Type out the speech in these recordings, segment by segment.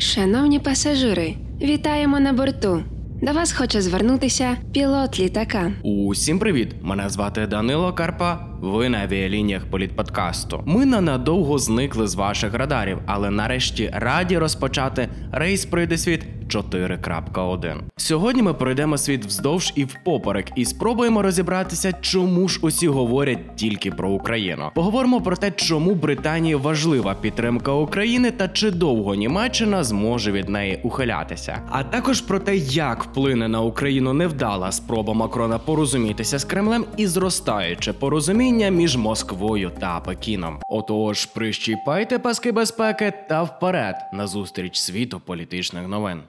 Шановні пасажири, вітаємо на борту. До вас хоче звернутися пілот літака. Усім привіт! Мене звати Данило Карпа. Ви на авіалініях політподкасту. Ми ненадовго зникли з ваших радарів, але нарешті раді розпочати рейс пройде світ 4.1. Сьогодні ми пройдемо світ вздовж і впоперек і спробуємо розібратися, чому ж усі говорять тільки про Україну. Поговоримо про те, чому Британії важлива підтримка України та чи довго Німеччина зможе від неї ухилятися. А також про те, як вплине на Україну невдала спроба Макрона порозумітися з Кремлем і зростаюче порозуміння між Москвою та Пекіном. Отож, прищіпайте паски безпеки та вперед на зустріч світу політичних новин.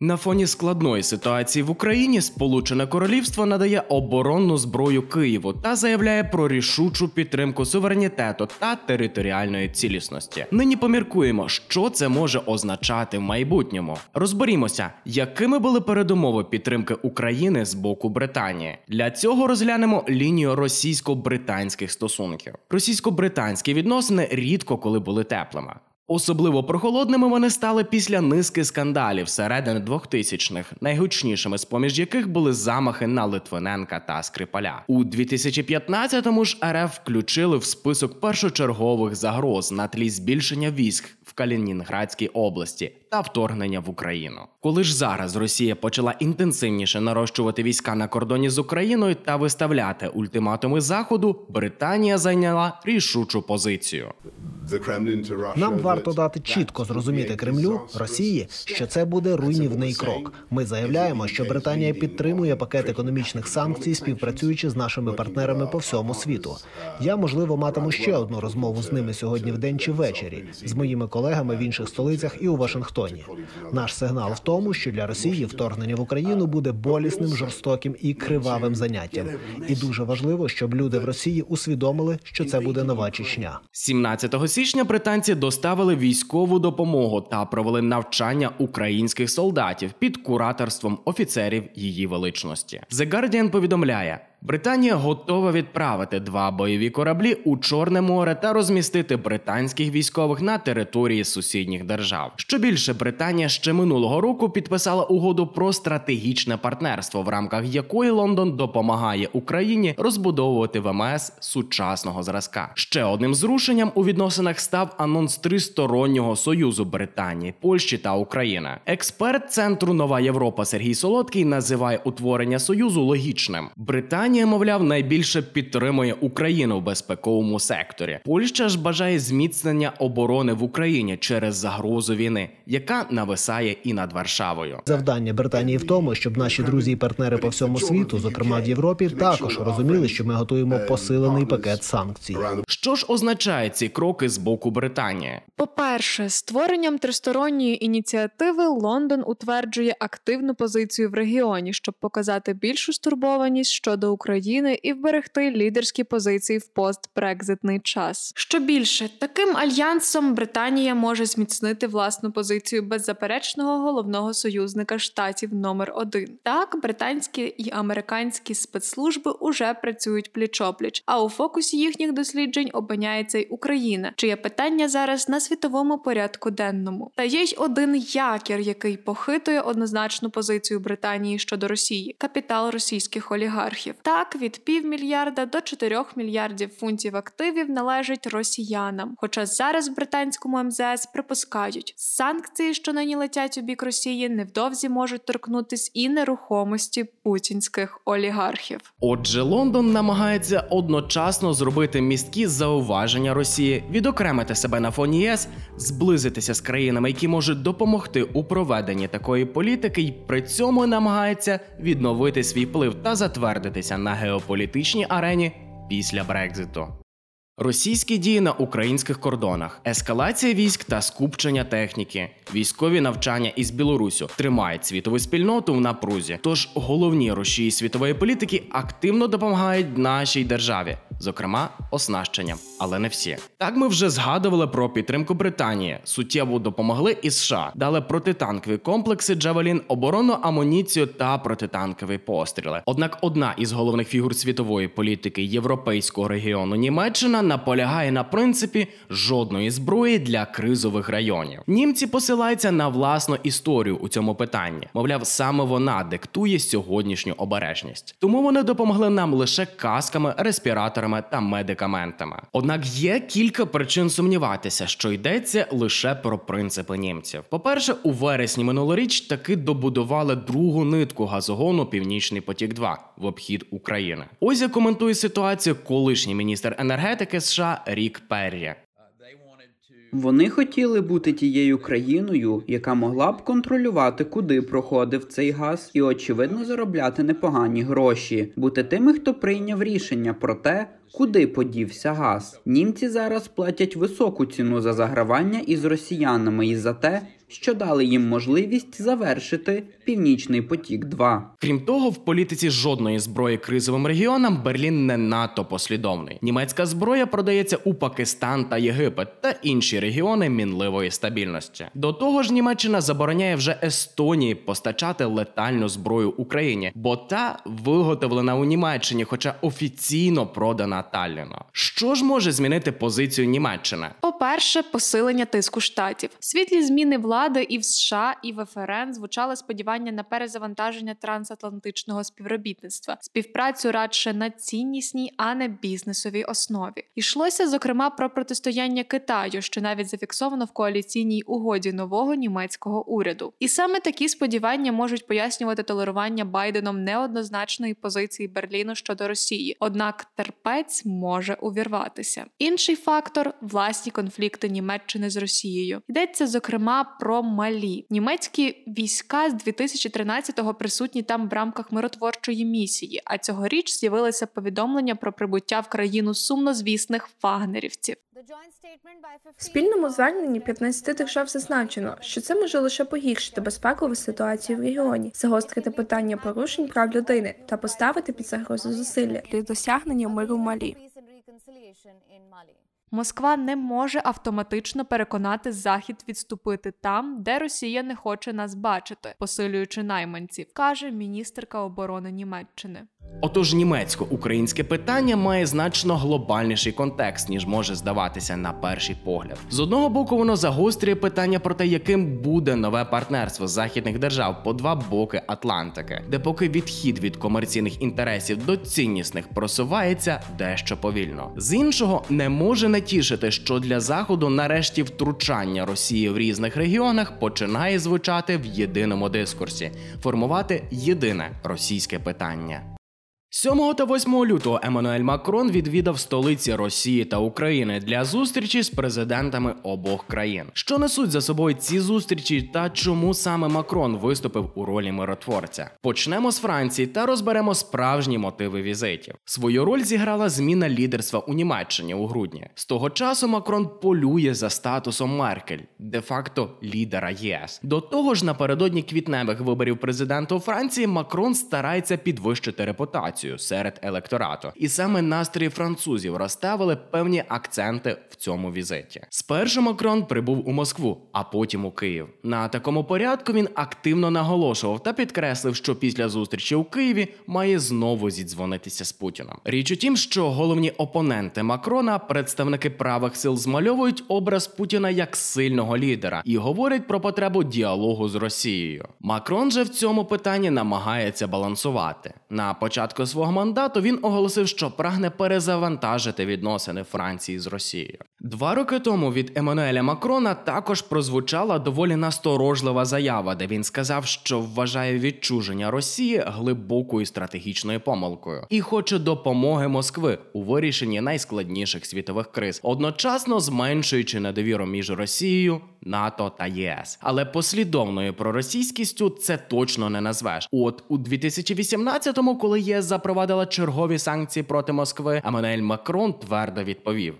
На фоні складної ситуації в Україні Сполучене Королівство надає оборонну зброю Києву та заявляє про рішучу підтримку суверенітету та територіальної цілісності. Нині поміркуємо, що це може означати в майбутньому. Розберімося, якими були передумови підтримки України з боку Британії. Для цього розглянемо лінію російсько-британських стосунків. Російсько-британські відносини рідко коли були теплими. Особливо прохолодними вони стали після низки скандалів середини 2000-х, найгучнішими з поміж яких були замахи на Литвиненка та Скрипаля. У 2015-му ж РФ включили в список першочергових загроз на тлі збільшення військ в Калінінградській області та вторгнення в Україну. Коли ж зараз Росія почала інтенсивніше нарощувати війська на кордоні з Україною та виставляти ультиматуми Заходу, Британія зайняла рішучу позицію. Нам варто дати чітко зрозуміти Кремлю Росії, що це буде руйнівний крок. Ми заявляємо, що Британія підтримує пакет економічних санкцій, співпрацюючи з нашими партнерами по всьому світу. Я можливо матиму ще одну розмову з ними сьогодні в день чи ввечері з моїми колегами в інших столицях і у Вашингтоні. Наш сигнал в тому, що для Росії вторгнення в Україну буде болісним, жорстоким і кривавим заняттям. І дуже важливо, щоб люди в Росії усвідомили, що це буде нова Чечня. 17 січня британці доставили військову допомогу та провели навчання українських солдатів під кураторством офіцерів її величності. The Guardian повідомляє. Британія готова відправити два бойові кораблі у Чорне море та розмістити британських військових на території сусідніх держав. Що більше, Британія ще минулого року підписала угоду про стратегічне партнерство, в рамках якої Лондон допомагає Україні розбудовувати ВМС сучасного зразка. Ще одним зрушенням у відносинах став анонс тристороннього союзу Британії, Польщі та України. Експерт центру Нова Європа Сергій Солодкий називає утворення союзу логічним. Британія, мовляв, найбільше підтримує Україну в безпековому секторі. Польща ж бажає зміцнення оборони в Україні через загрозу війни, яка нависає і над Варшавою. Завдання Британії в тому, щоб наші друзі і партнери по всьому світу, зокрема в Європі, також розуміли, що ми готуємо посилений пакет санкцій. Що ж означає ці кроки з боку Британії? По-перше, створенням тристоронньої ініціативи Лондон утверджує активну позицію в регіоні, щоб показати більшу стурбованість щодо України і вберегти лідерські позиції в постбрекзитний час. Що більше, таким альянсом Британія може зміцнити власну позицію беззаперечного головного союзника штатів номер один. Так, британські і американські спецслужби уже працюють пліч-опліч, а у фокусі їхніх досліджень опиняється й Україна, чиє питання зараз на світовому порядку денному. Та є й один якір, який похитує однозначну позицію Британії щодо Росії капітал російських олігархів. Так, від півмільярда до 4 мільярдів фунтів активів належить росіянам. Хоча зараз в британському МЗС припускають, санкції, що нині летять у бік Росії, невдовзі можуть торкнутись і нерухомості путінських олігархів. Отже, Лондон намагається одночасно зробити місткі зауваження Росії, відокремити себе на фоні ЄС, зблизитися з країнами, які можуть допомогти у проведенні такої політики, і при цьому намагається відновити свій вплив та затвердитися на геополітичній арені після Брекзиту. Російські дії на українських кордонах, ескалація військ та скупчення техніки, військові навчання із Білорусю тримають світову спільноту в напрузі. Тож головні рушії світової політики активно допомагають нашій державі зокрема оснащенням, але не всі. Так ми вже згадували про підтримку Британії. Суттєво допомогли і США, дали протитанкові комплекси Джавелін, оборонну амуніцію та протитанкові постріли. Однак одна із головних фігур світової політики європейського регіону Німеччина наполягає на принципі жодної зброї для кризових районів. Німці посилаються на власну історію у цьому питанні. Мовляв, саме вона диктує сьогоднішню обережність. Тому вони допомогли нам лише касками, респіраторами та медикаментами. Однак є кілька причин сумніватися, що йдеться лише про принципи німців. По-перше, у вересні минулоріч таки добудували другу нитку газогону Північний потік 2 в обхід України. Ось як коментує ситуацію колишній міністр енергетики США Рік Перрі. Вони хотіли бути тією країною, яка могла б контролювати, куди проходив цей газ, і очевидно заробляти непогані гроші, бути тими, хто прийняв рішення про те, куди подівся газ. Німці зараз платять високу ціну за загравання із росіянами і за те, що дали їм можливість завершити Північний потік. 2 Крім того, в політиці жодної зброї кризовим регіонам Берлін не надто послідовний. Німецька зброя продається у Пакистан та Єгипет та інші регіони мінливої стабільності. До того ж, Німеччина забороняє вже Естонії постачати летальну зброю Україні, бо та виготовлена у Німеччині, хоча офіційно продана Талліну. Що ж може змінити позицію Німеччини? По-перше, посилення тиску штатів. Світлі зміни влади і в США, і в ФРН звучали сподівання на перезавантаження трансатлантичного співробітництва, співпрацю радше на ціннісній, а не бізнесовій основі. Йшлося зокрема про протистояння Китаю, що навіть зафіксовано в коаліційній угоді нового німецького уряду. І саме такі сподівання можуть пояснювати толерування Байденом неоднозначної позиції Берліну щодо Росії. Однак терпець може увірватися. Інший фактор власні конфлікти Німеччини з Росією. Йдеться зокрема про Малі. Німецькі війська з 2013-го присутні там в рамках миротворчої місії. А цьогоріч з'явилося повідомлення про прибуття в країну сумнозвісних вагнерівців. В спільному зверненні 15 держав зазначено, що це може лише погіршити безпекову ситуацію в регіоні, загострити питання порушень прав людини та поставити під загрозу зусилля для досягнення миру в Малі. Москва не може автоматично переконати Захід відступити там, де Росія не хоче нас бачити, посилюючи найманців, каже міністерка оборони Німеччини. Отож, німецько-українське питання має значно глобальніший контекст, ніж може здаватися на перший погляд. З одного боку, воно загострює питання про те, яким буде нове партнерство західних держав по два боки Атлантики, де поки відхід від комерційних інтересів до ціннісних просувається дещо повільно. З іншого не може не тішити, що для заходу нарешті втручання Росії в різних регіонах починає звучати в єдиному дискурсі, формувати єдине російське питання. 7 та 8 лютого Еммануель Макрон відвідав столиці Росії та України для зустрічі з президентами обох країн. Що несуть за собою ці зустрічі та чому саме Макрон виступив у ролі миротворця? Почнемо з Франції та розберемо справжні мотиви візитів. Свою роль зіграла зміна лідерства у Німеччині у грудні. З того часу Макрон полює за статусом Меркель, де-факто лідера ЄС. До того ж, напередодні квітневих виборів президента у Франції Макрон старається підвищити репутацію серед електорату, і саме настрої французів розставили певні акценти в цьому візиті. Спершу Макрон прибув у Москву, а потім у Київ. На такому порядку він активно наголошував та підкреслив, що після зустрічі у Києві має знову зідзвонитися з Путіном. Річ у тім, що головні опоненти Макрона, представники правих сил, змальовують образ Путіна як сильного лідера і говорять про потребу діалогу з Росією. Макрон же в цьому питанні намагається балансувати. На початку свого мандату він оголосив, що прагне перезавантажити відносини Франції з Росією. Два роки тому від Еммануеля Макрона також прозвучала доволі насторожлива заява, де він сказав, що вважає відчуження Росії глибокою стратегічною помилкою і хоче допомоги Москви у вирішенні найскладніших світових криз, одночасно зменшуючи недовіру між Росією, НАТО та ЄС. Але послідовною проросійськістю це точно не назвеш. От у 2018-му, коли ЄС запровадила чергові санкції проти Москви, Еммануель Макрон твердо відповів: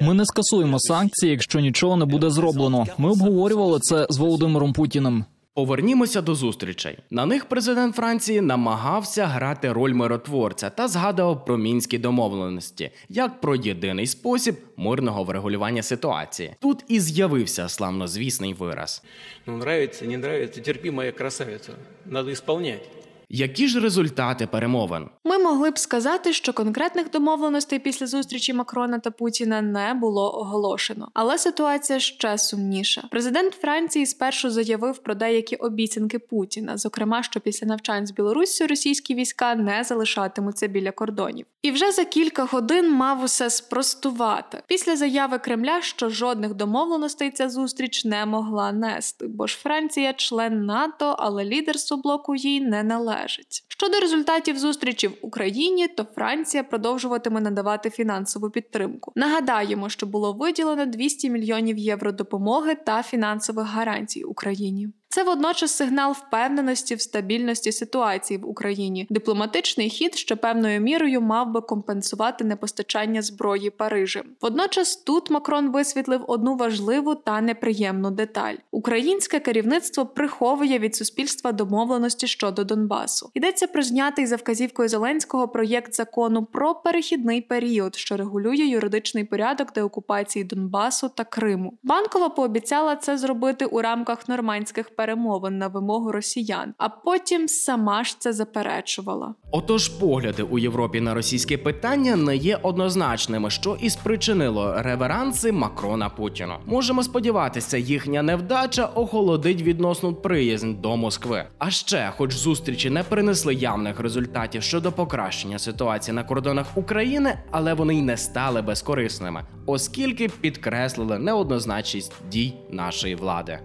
Ми не скасуємо санкції, якщо нічого не буде зроблено. Ми обговорювали це з Володимиром Путіним. Повернімося до зустрічей. На них президент Франції намагався грати роль миротворця та згадував про мінські домовленості як про єдиний спосіб мирного врегулювання ситуації. Тут і з'явився славнозвісний вираз. Ну, нравится, не нравится, терпи, моя красавица. Надо исполнять. Які ж результати перемовин? Ми могли б сказати, що конкретних домовленостей після зустрічі Макрона та Путіна не було оголошено, але ситуація ще сумніша. Президент Франції спершу заявив про деякі обіцянки Путіна, зокрема, що після навчань з Білоруссю російські війська не залишатимуться біля кордонів. І вже за кілька годин мав усе спростувати після заяви Кремля, що жодних домовленостей ця зустріч не могла нести, бо ж Франція член НАТО, але лідерство блоку їй не належить. Щодо результатів зустрічі в Україні, то Франція продовжуватиме надавати фінансову підтримку. Нагадаємо, що було виділено 200 мільйонів євро допомоги та фінансових гарантій Україні. Це водночас сигнал впевненості в стабільності ситуації в Україні. Дипломатичний хід, що певною мірою мав би компенсувати непостачання зброї Парижем. Водночас тут Макрон висвітлив одну важливу та неприємну деталь: українське керівництво приховує від суспільства домовленості щодо Донбасу. Йдеться про знятий за вказівкою Зеленського проєкт закону про перехідний період, що регулює юридичний порядок деокупації Донбасу та Криму. Банкова пообіцяла це зробити у рамках нормандських перемовин на вимогу росіян, а потім сама ж це заперечувала. Отож, погляди у Європі на російське питання не є однозначними, що і спричинило реверанси Макрона Путіну. Можемо сподіватися, їхня невдача охолодить відносну приязнь до Москви. А ще, хоч зустрічі не принесли явних результатів щодо покращення ситуації на кордонах України, але вони й не стали безкорисними, оскільки підкреслили неоднозначність дій нашої влади.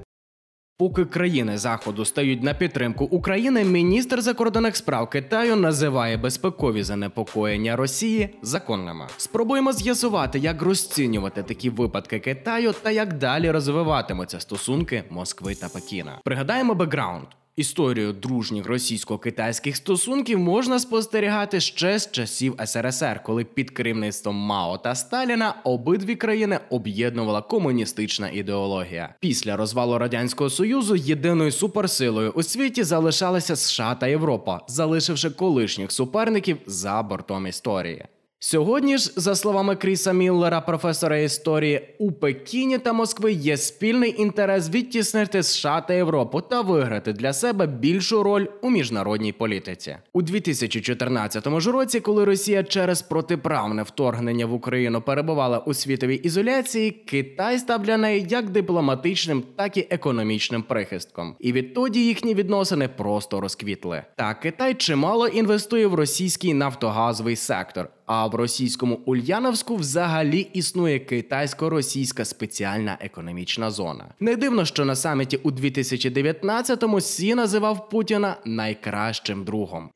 Поки країни заходу стають на підтримку України, міністр закордонних справ Китаю називає безпекові занепокоєння Росії законними. Спробуємо з'ясувати, як розцінювати такі випадки Китаю та як далі розвиватимуться стосунки Москви та Пекіна. Пригадаємо бекграунд. Історію дружніх російсько-китайських стосунків можна спостерігати ще з часів СРСР, коли під керівництвом Мао та Сталіна обидві країни об'єднувала комуністична ідеологія. Після розвалу радянського союзу єдиною суперсилою у світі залишалися США та Європа, залишивши колишніх суперників за бортом історії. Сьогодні ж, за словами Кріса Міллера, професора історії, у Пекіні та Москви є спільний інтерес відтіснити США та Європу та виграти для себе більшу роль у міжнародній політиці. У 2014 ж році, коли Росія через протиправне вторгнення в Україну перебувала у світовій ізоляції, Китай став для неї як дипломатичним, так і економічним прихистком. І відтоді їхні відносини просто розквітли. Та Китай чимало інвестує в російський нафтогазовий сектор. А в російському Ульяновську взагалі існує китайсько-російська спеціальна економічна зона. Не дивно, що на саміті у 2019-му Сі називав Путіна найкращим другом.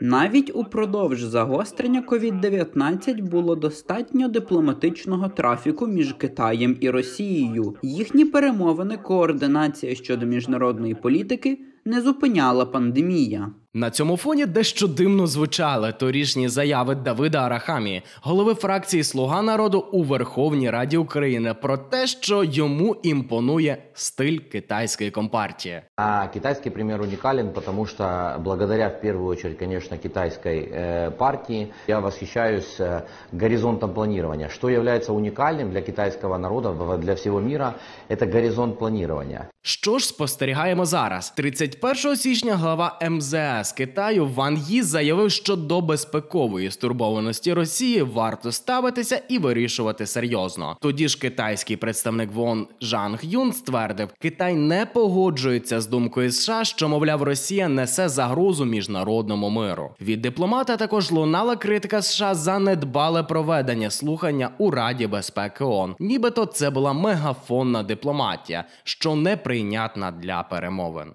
Навіть упродовж загострення COVID-19 було достатньо дипломатичного трафіку між Китаєм і Росією. Їхні перемовини, координація щодо міжнародної політики не зупиняла пандемія. На цьому фоні дещо дивно звучали торішні заяви Давида Арахамії, голови фракції Слуга народу у Верховній Раді України, про те, що йому імпонує стиль китайської компартії. А китайский пример уникален, потому что благодаря в первую очередь, конечно, китайской э, партии я восхищаюсь э, горизонтом планирования. Что является уникальным для китайского народа, в- для всего мира, это горизонт планирования. Що ж спостерігаємо зараз? 31 січня глава МЗС Китаю Ван Ї заявив, що до безпекової стурбованості Росії варто ставитися і вирішувати серйозно. Тоді ж китайський представник ВОН Жанг Юн ствердив, Китай не погоджується з думкою США, що мовляв Росія несе загрозу міжнародному миру. Від дипломата також лунала критика США за недбале проведення слухання у Раді безпеки ООН. Нібито це була мегафонна дипломатія, що неприйнятна для перемовин.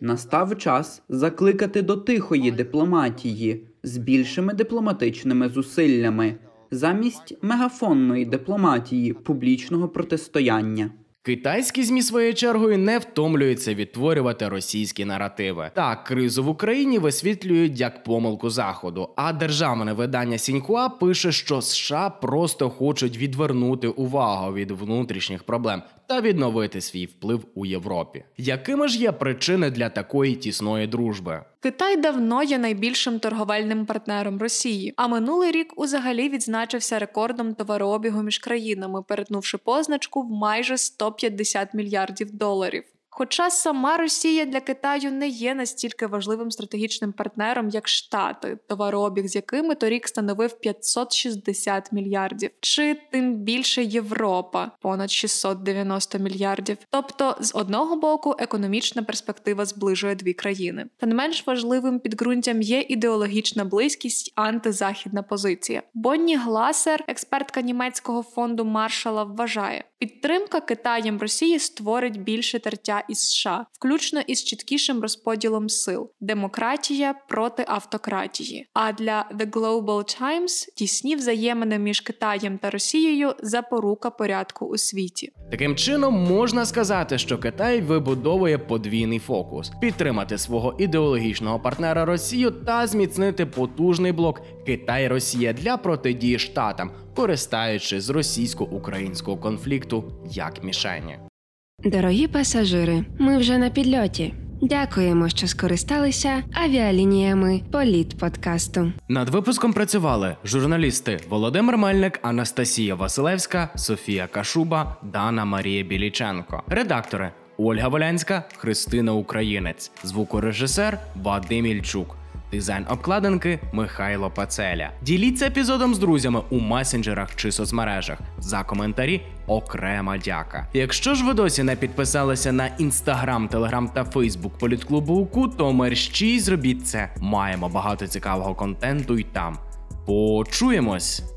Настав час закликати до тихої дипломатії з більшими дипломатичними зусиллями замість мегафонної дипломатії публічного протистояння. Китайські змі своєю чергою не втомлюються відтворювати російські наративи. Так, кризу в Україні висвітлюють як помилку заходу. А державне видання Сіньхуа пише, що США просто хочуть відвернути увагу від внутрішніх проблем та відновити свій вплив у Європі. Якими ж є причини для такої тісної дружби? Китай давно є найбільшим торговельним партнером Росії, а минулий рік узагалі відзначився рекордом товарообігу між країнами, перетнувши позначку в майже 150 мільярдів доларів. Хоча сама Росія для Китаю не є настільки важливим стратегічним партнером, як Штати, товарообіг з якими торік становив 560 мільярдів, чи тим більше Європа понад 690 мільярдів. Тобто, з одного боку, економічна перспектива зближує дві країни. Та не менш важливим підґрунтям є ідеологічна близькість, антизахідна позиція. Бонні Гласер, експертка німецького фонду Маршала, вважає, підтримка Китаєм Росії створить більше тертя із США, включно із чіткішим розподілом сил, демократія проти автократії. А для The Global Times тісні взаємини між Китаєм та Росією запорука порядку у світі. Таким чином можна сказати, що Китай вибудовує подвійний фокус: підтримати свого ідеологічного партнера Росію та зміцнити потужний блок Китай-Росія для протидії штатам, користаючись з російсько-українського конфлікту як мішені. Дорогі пасажири, ми вже на підльоті. Дякуємо, що скористалися авіалініями Політ подкасту. Над випуском працювали журналісти Володимир Мельник, Анастасія Василевська, Софія Кашуба, Дана Марія Біліченко, редактори Ольга Волянська, Христина Українець, звукорежисер Вадим Ільчук. Дизайн обкладинки Михайло Пацеля. Діліться епізодом з друзями у месенджерах чи соцмережах. За коментарі окрема дяка. Якщо ж ви досі не підписалися на інстаграм, телеграм та фейсбук політклубу УКУ, то мерщій зробіть це. Маємо багато цікавого контенту і там. Почуємось!